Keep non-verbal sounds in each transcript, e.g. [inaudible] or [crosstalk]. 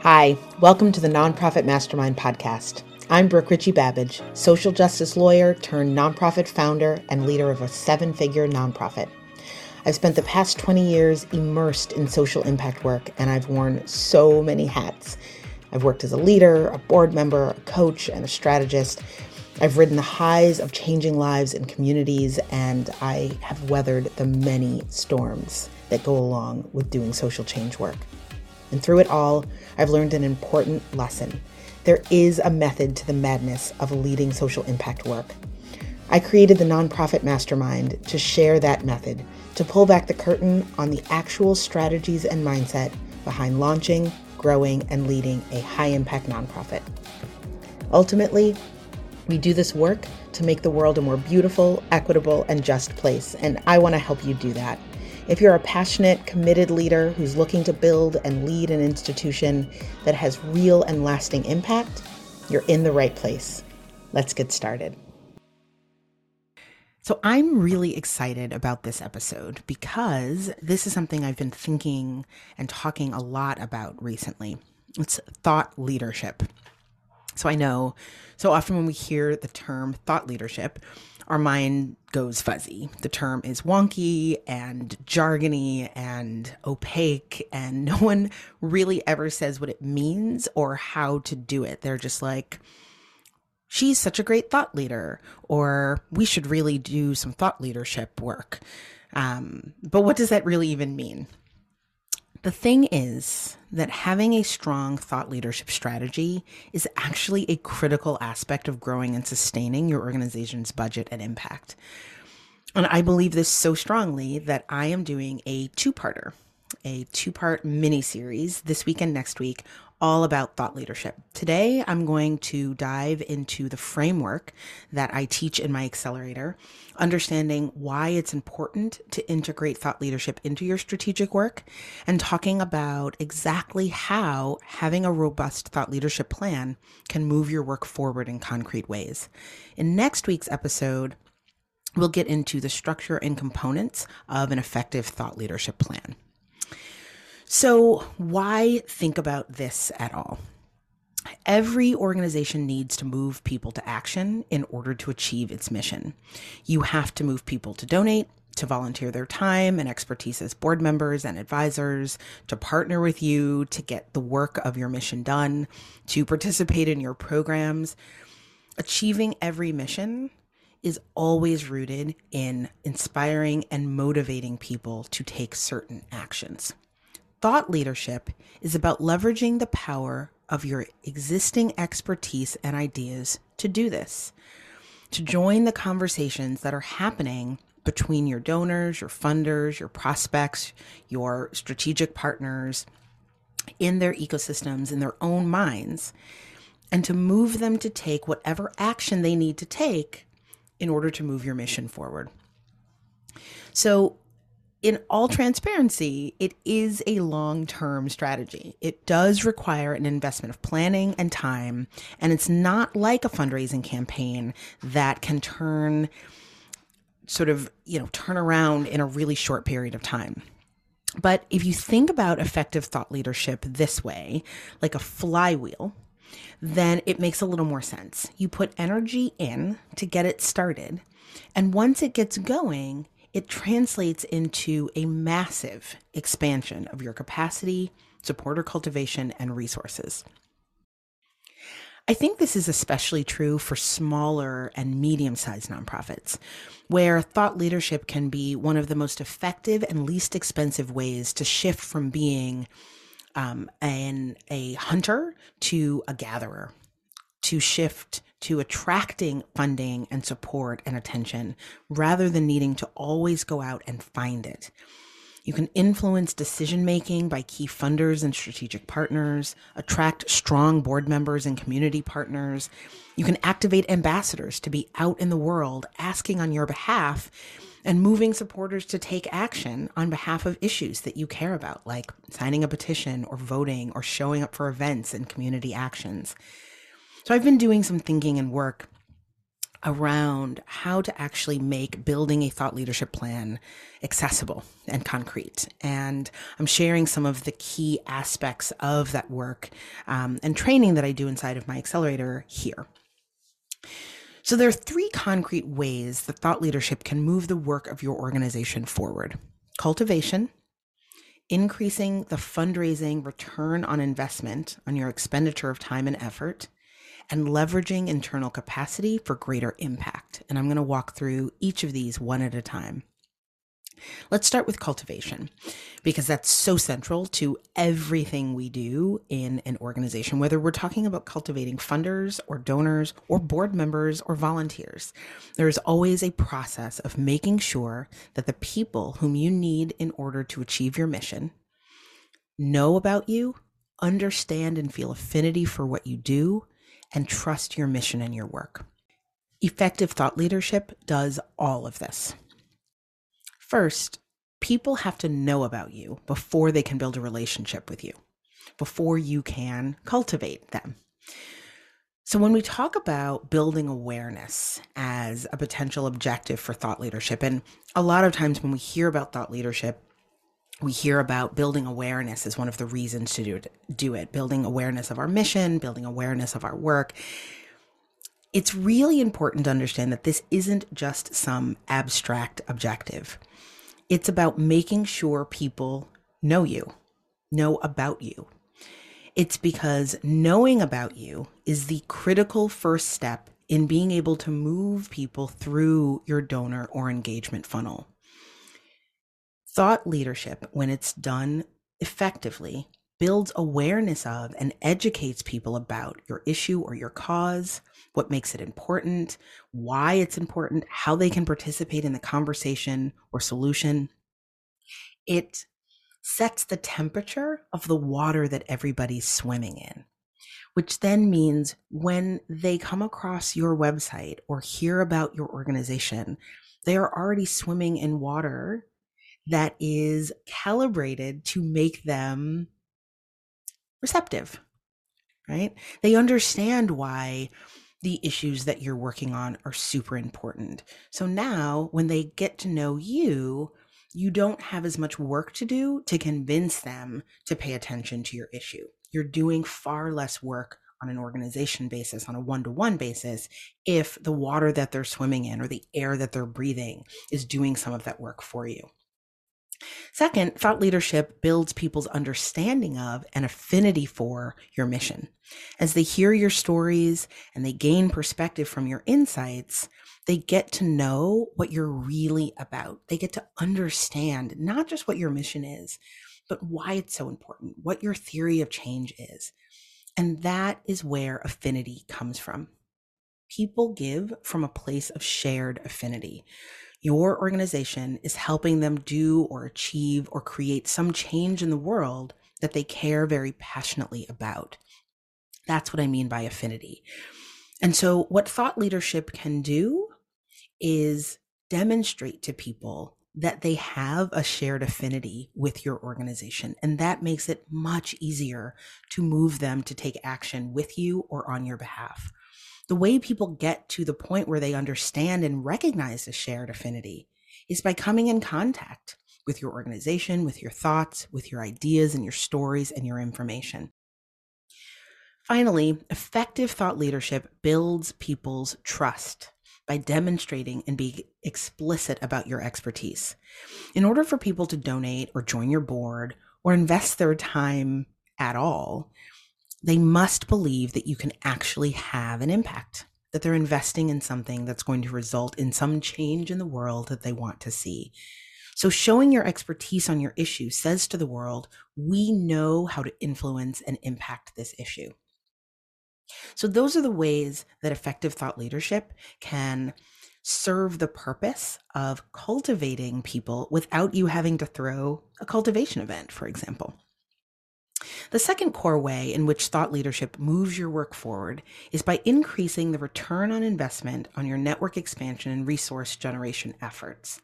Hi, welcome to the Nonprofit Mastermind podcast. I'm Brooke Richie Babbage, social justice lawyer turned nonprofit founder and leader of a seven figure nonprofit. I've spent the past 20 years immersed in social impact work, and I've worn so many hats. I've worked as a leader, a board member, a coach, and a strategist. I've ridden the highs of changing lives and communities, and I have weathered the many storms that go along with doing social change work. And through it all, I've learned an important lesson. There is a method to the madness of leading social impact work. I created the nonprofit mastermind to share that method, to pull back the curtain on the actual strategies and mindset behind launching, growing, and leading a high impact nonprofit. Ultimately, we do this work to make the world a more beautiful, equitable, and just place, and I want to help you do that. If you're a passionate, committed leader who's looking to build and lead an institution that has real and lasting impact, you're in the right place. Let's get started. So, I'm really excited about this episode because this is something I've been thinking and talking a lot about recently. It's thought leadership. So, I know so often when we hear the term thought leadership, our mind goes fuzzy. The term is wonky and jargony and opaque, and [laughs] no one really ever says what it means or how to do it. They're just like, she's such a great thought leader, or we should really do some thought leadership work. Um, but what does that really even mean? The thing is that having a strong thought leadership strategy is actually a critical aspect of growing and sustaining your organization's budget and impact. And I believe this so strongly that I am doing a two parter, a two part mini series this week and next week all about thought leadership. Today, I'm going to dive into the framework that I teach in my accelerator, understanding why it's important to integrate thought leadership into your strategic work, and talking about exactly how having a robust thought leadership plan can move your work forward in concrete ways. In next week's episode, we'll get into the structure and components of an effective thought leadership plan. So, why think about this at all? Every organization needs to move people to action in order to achieve its mission. You have to move people to donate, to volunteer their time and expertise as board members and advisors, to partner with you to get the work of your mission done, to participate in your programs. Achieving every mission is always rooted in inspiring and motivating people to take certain actions. Thought leadership is about leveraging the power of your existing expertise and ideas to do this, to join the conversations that are happening between your donors, your funders, your prospects, your strategic partners in their ecosystems, in their own minds, and to move them to take whatever action they need to take in order to move your mission forward. So, in all transparency, it is a long term strategy. It does require an investment of planning and time, and it's not like a fundraising campaign that can turn sort of, you know, turn around in a really short period of time. But if you think about effective thought leadership this way, like a flywheel, then it makes a little more sense. You put energy in to get it started, and once it gets going, it translates into a massive expansion of your capacity, supporter cultivation, and resources. I think this is especially true for smaller and medium sized nonprofits, where thought leadership can be one of the most effective and least expensive ways to shift from being um, an, a hunter to a gatherer, to shift to attracting funding and support and attention rather than needing to always go out and find it. You can influence decision making by key funders and strategic partners, attract strong board members and community partners. You can activate ambassadors to be out in the world asking on your behalf and moving supporters to take action on behalf of issues that you care about, like signing a petition or voting or showing up for events and community actions. So I've been doing some thinking and work around how to actually make building a thought leadership plan accessible and concrete. And I'm sharing some of the key aspects of that work um, and training that I do inside of my accelerator here. So there are three concrete ways that thought leadership can move the work of your organization forward cultivation, increasing the fundraising return on investment on your expenditure of time and effort, and leveraging internal capacity for greater impact. And I'm going to walk through each of these one at a time. Let's start with cultivation because that's so central to everything we do in an organization, whether we're talking about cultivating funders or donors or board members or volunteers. There's always a process of making sure that the people whom you need in order to achieve your mission know about you, understand and feel affinity for what you do, and trust your mission and your work. Effective thought leadership does all of this. First, people have to know about you before they can build a relationship with you, before you can cultivate them. So, when we talk about building awareness as a potential objective for thought leadership, and a lot of times when we hear about thought leadership, we hear about building awareness as one of the reasons to do it, do it, building awareness of our mission, building awareness of our work. It's really important to understand that this isn't just some abstract objective. It's about making sure people know you, know about you. It's because knowing about you is the critical first step in being able to move people through your donor or engagement funnel. Thought leadership, when it's done effectively, builds awareness of and educates people about your issue or your cause, what makes it important, why it's important, how they can participate in the conversation or solution. It sets the temperature of the water that everybody's swimming in, which then means when they come across your website or hear about your organization, they are already swimming in water that is calibrated to make them receptive, right? They understand why the issues that you're working on are super important. So now when they get to know you, you don't have as much work to do to convince them to pay attention to your issue. You're doing far less work on an organization basis, on a one to one basis, if the water that they're swimming in or the air that they're breathing is doing some of that work for you. Second, thought leadership builds people's understanding of and affinity for your mission. As they hear your stories and they gain perspective from your insights, they get to know what you're really about. They get to understand not just what your mission is, but why it's so important, what your theory of change is. And that is where affinity comes from. People give from a place of shared affinity your organization is helping them do or achieve or create some change in the world that they care very passionately about. That's what I mean by affinity. And so, what thought leadership can do is demonstrate to people that they have a shared affinity with your organization. And that makes it much easier to move them to take action with you or on your behalf the way people get to the point where they understand and recognize a shared affinity is by coming in contact with your organization, with your thoughts, with your ideas and your stories and your information. Finally, effective thought leadership builds people's trust by demonstrating and being explicit about your expertise. In order for people to donate or join your board or invest their time at all, they must believe that you can actually have an impact, that they're investing in something that's going to result in some change in the world that they want to see. So, showing your expertise on your issue says to the world, we know how to influence and impact this issue. So, those are the ways that effective thought leadership can serve the purpose of cultivating people without you having to throw a cultivation event, for example. The second core way in which thought leadership moves your work forward is by increasing the return on investment on your network expansion and resource generation efforts.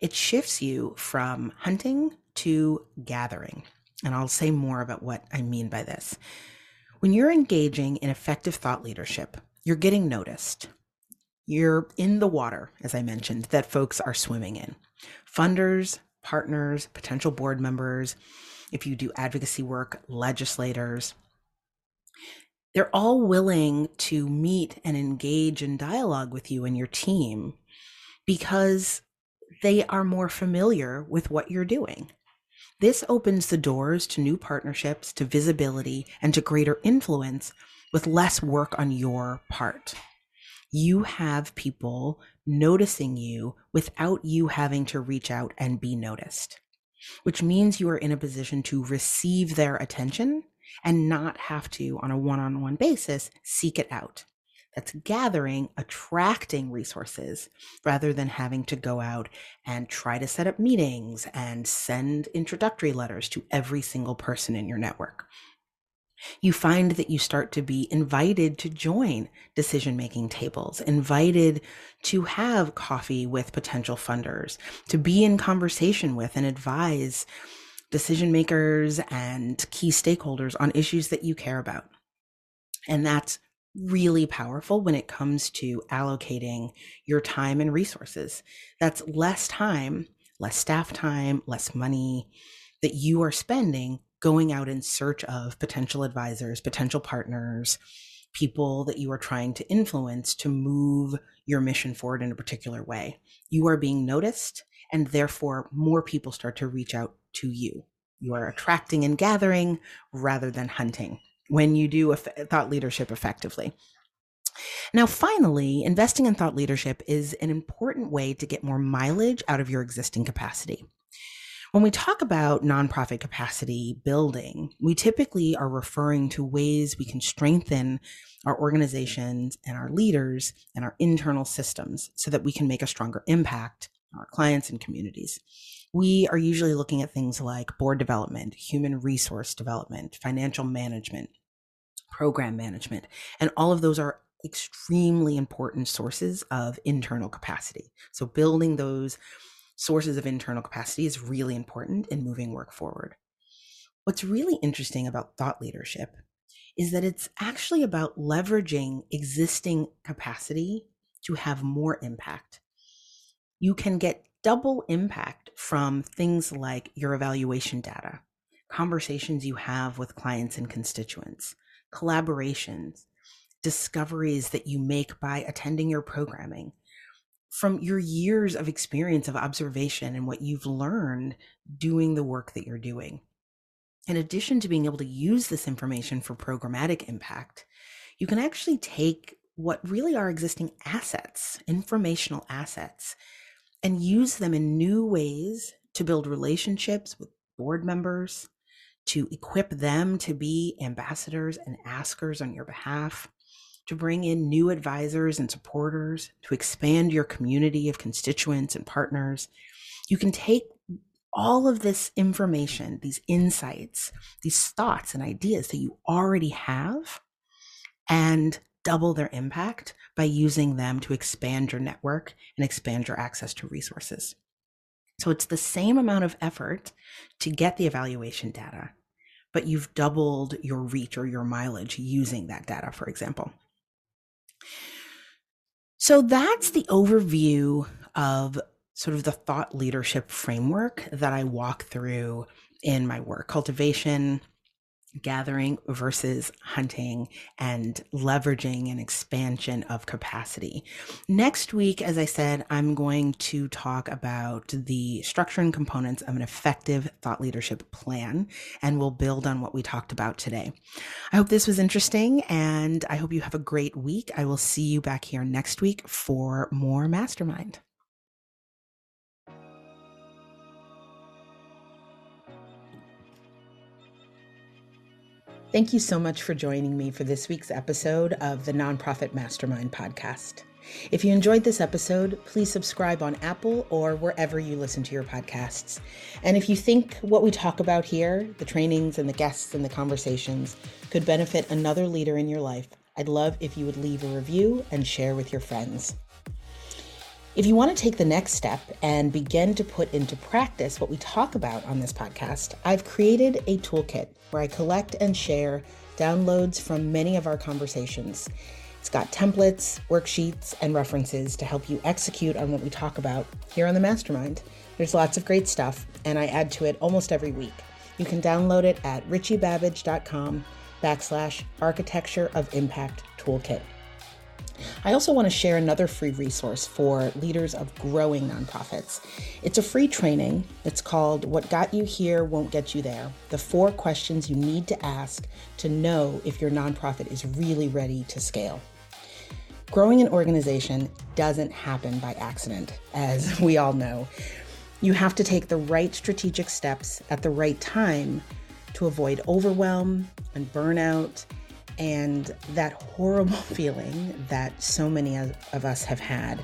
It shifts you from hunting to gathering. And I'll say more about what I mean by this. When you're engaging in effective thought leadership, you're getting noticed. You're in the water, as I mentioned, that folks are swimming in. Funders, partners, potential board members, if you do advocacy work, legislators, they're all willing to meet and engage in dialogue with you and your team because they are more familiar with what you're doing. This opens the doors to new partnerships, to visibility, and to greater influence with less work on your part. You have people noticing you without you having to reach out and be noticed, which means you are in a position to receive their attention and not have to, on a one on one basis, seek it out. That's gathering, attracting resources rather than having to go out and try to set up meetings and send introductory letters to every single person in your network. You find that you start to be invited to join decision making tables, invited to have coffee with potential funders, to be in conversation with and advise decision makers and key stakeholders on issues that you care about. And that's really powerful when it comes to allocating your time and resources. That's less time, less staff time, less money that you are spending going out in search of potential advisors, potential partners, people that you are trying to influence to move your mission forward in a particular way. You are being noticed, and therefore, more people start to reach out to you. You are attracting and gathering rather than hunting when you do thought leadership effectively. Now, finally, investing in thought leadership is an important way to get more mileage out of your existing capacity. When we talk about nonprofit capacity building, we typically are referring to ways we can strengthen our organizations and our leaders and our internal systems so that we can make a stronger impact on our clients and communities. We are usually looking at things like board development, human resource development, financial management, program management, and all of those are extremely important sources of internal capacity. So building those sources of internal capacity is really important in moving work forward. What's really interesting about thought leadership is that it's actually about leveraging existing capacity to have more impact. You can get double impact from things like your evaluation data, conversations you have with clients and constituents, collaborations, discoveries that you make by attending your programming, from your years of experience of observation and what you've learned doing the work that you're doing. In addition to being able to use this information for programmatic impact, you can actually take what really are existing assets, informational assets, and use them in new ways to build relationships with board members, to equip them to be ambassadors and askers on your behalf, to bring in new advisors and supporters, to expand your community of constituents and partners. You can take all of this information, these insights, these thoughts and ideas that you already have, and double their impact by using them to expand your network and expand your access to resources. So it's the same amount of effort to get the evaluation data, but you've doubled your reach or your mileage using that data, for example. So that's the overview of sort of the thought leadership framework that I walk through in my work cultivation, gathering versus hunting and leveraging an expansion of capacity. Next week, as I said, I'm going to talk about the structure and components of an effective thought leadership plan, and we'll build on what we talked about today. I hope this was interesting, and I hope you have a great week. I will see you back here next week for more Mastermind. Thank you so much for joining me for this week's episode of the Nonprofit Mastermind podcast. If you enjoyed this episode, please subscribe on Apple or wherever you listen to your podcasts. And if you think what we talk about here, the trainings and the guests and the conversations, could benefit another leader in your life, I'd love if you would leave a review and share with your friends. If you want to take the next step and begin to put into practice what we talk about on this podcast, I've created a toolkit where I collect and share downloads from many of our conversations. It's got templates, worksheets, and references to help you execute on what we talk about here on the Mastermind. There's lots of great stuff, and I add to it almost every week. You can download it at richiebabbage.com backslash architecture of impact toolkit. I also want to share another free resource for leaders of growing nonprofits. It's a free training. It's called What Got You Here Won't Get You There The Four Questions You Need to Ask to Know If Your Nonprofit is Really Ready to Scale. Growing an organization doesn't happen by accident, as [laughs] we all know. You have to take the right strategic steps at the right time to avoid overwhelm and burnout and that horrible [laughs] feeling that so many of us have had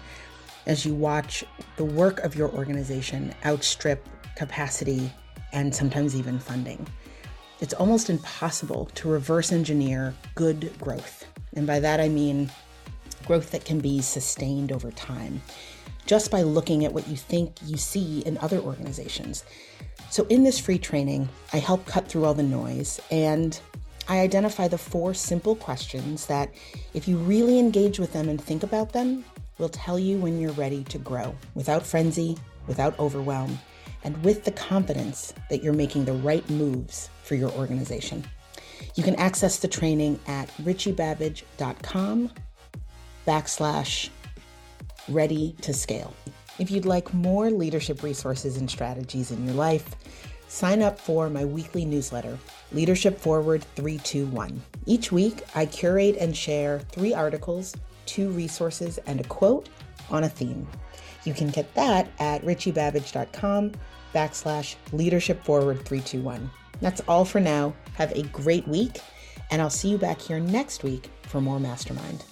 as you watch the work of your organization outstrip capacity and sometimes even funding. It's almost impossible to reverse engineer good growth. And by that I mean growth that can be sustained over time just by looking at what you think you see in other organizations. So, in this free training, I help cut through all the noise and I identify the four simple questions that, if you really engage with them and think about them, will tell you when you're ready to grow without frenzy, without overwhelm, and with the confidence that you're making the right moves for your organization. You can access the training at richiebabbage.com backslash ready to scale. If you'd like more leadership resources and strategies in your life, sign up for my weekly newsletter, Leadership Forward 321. Each week, I curate and share three articles, two resources, and a quote on a theme. You can get that at richiebabbage.com backslash leadership forward 321. That's all for now. Have a great week, and I'll see you back here next week for more Mastermind.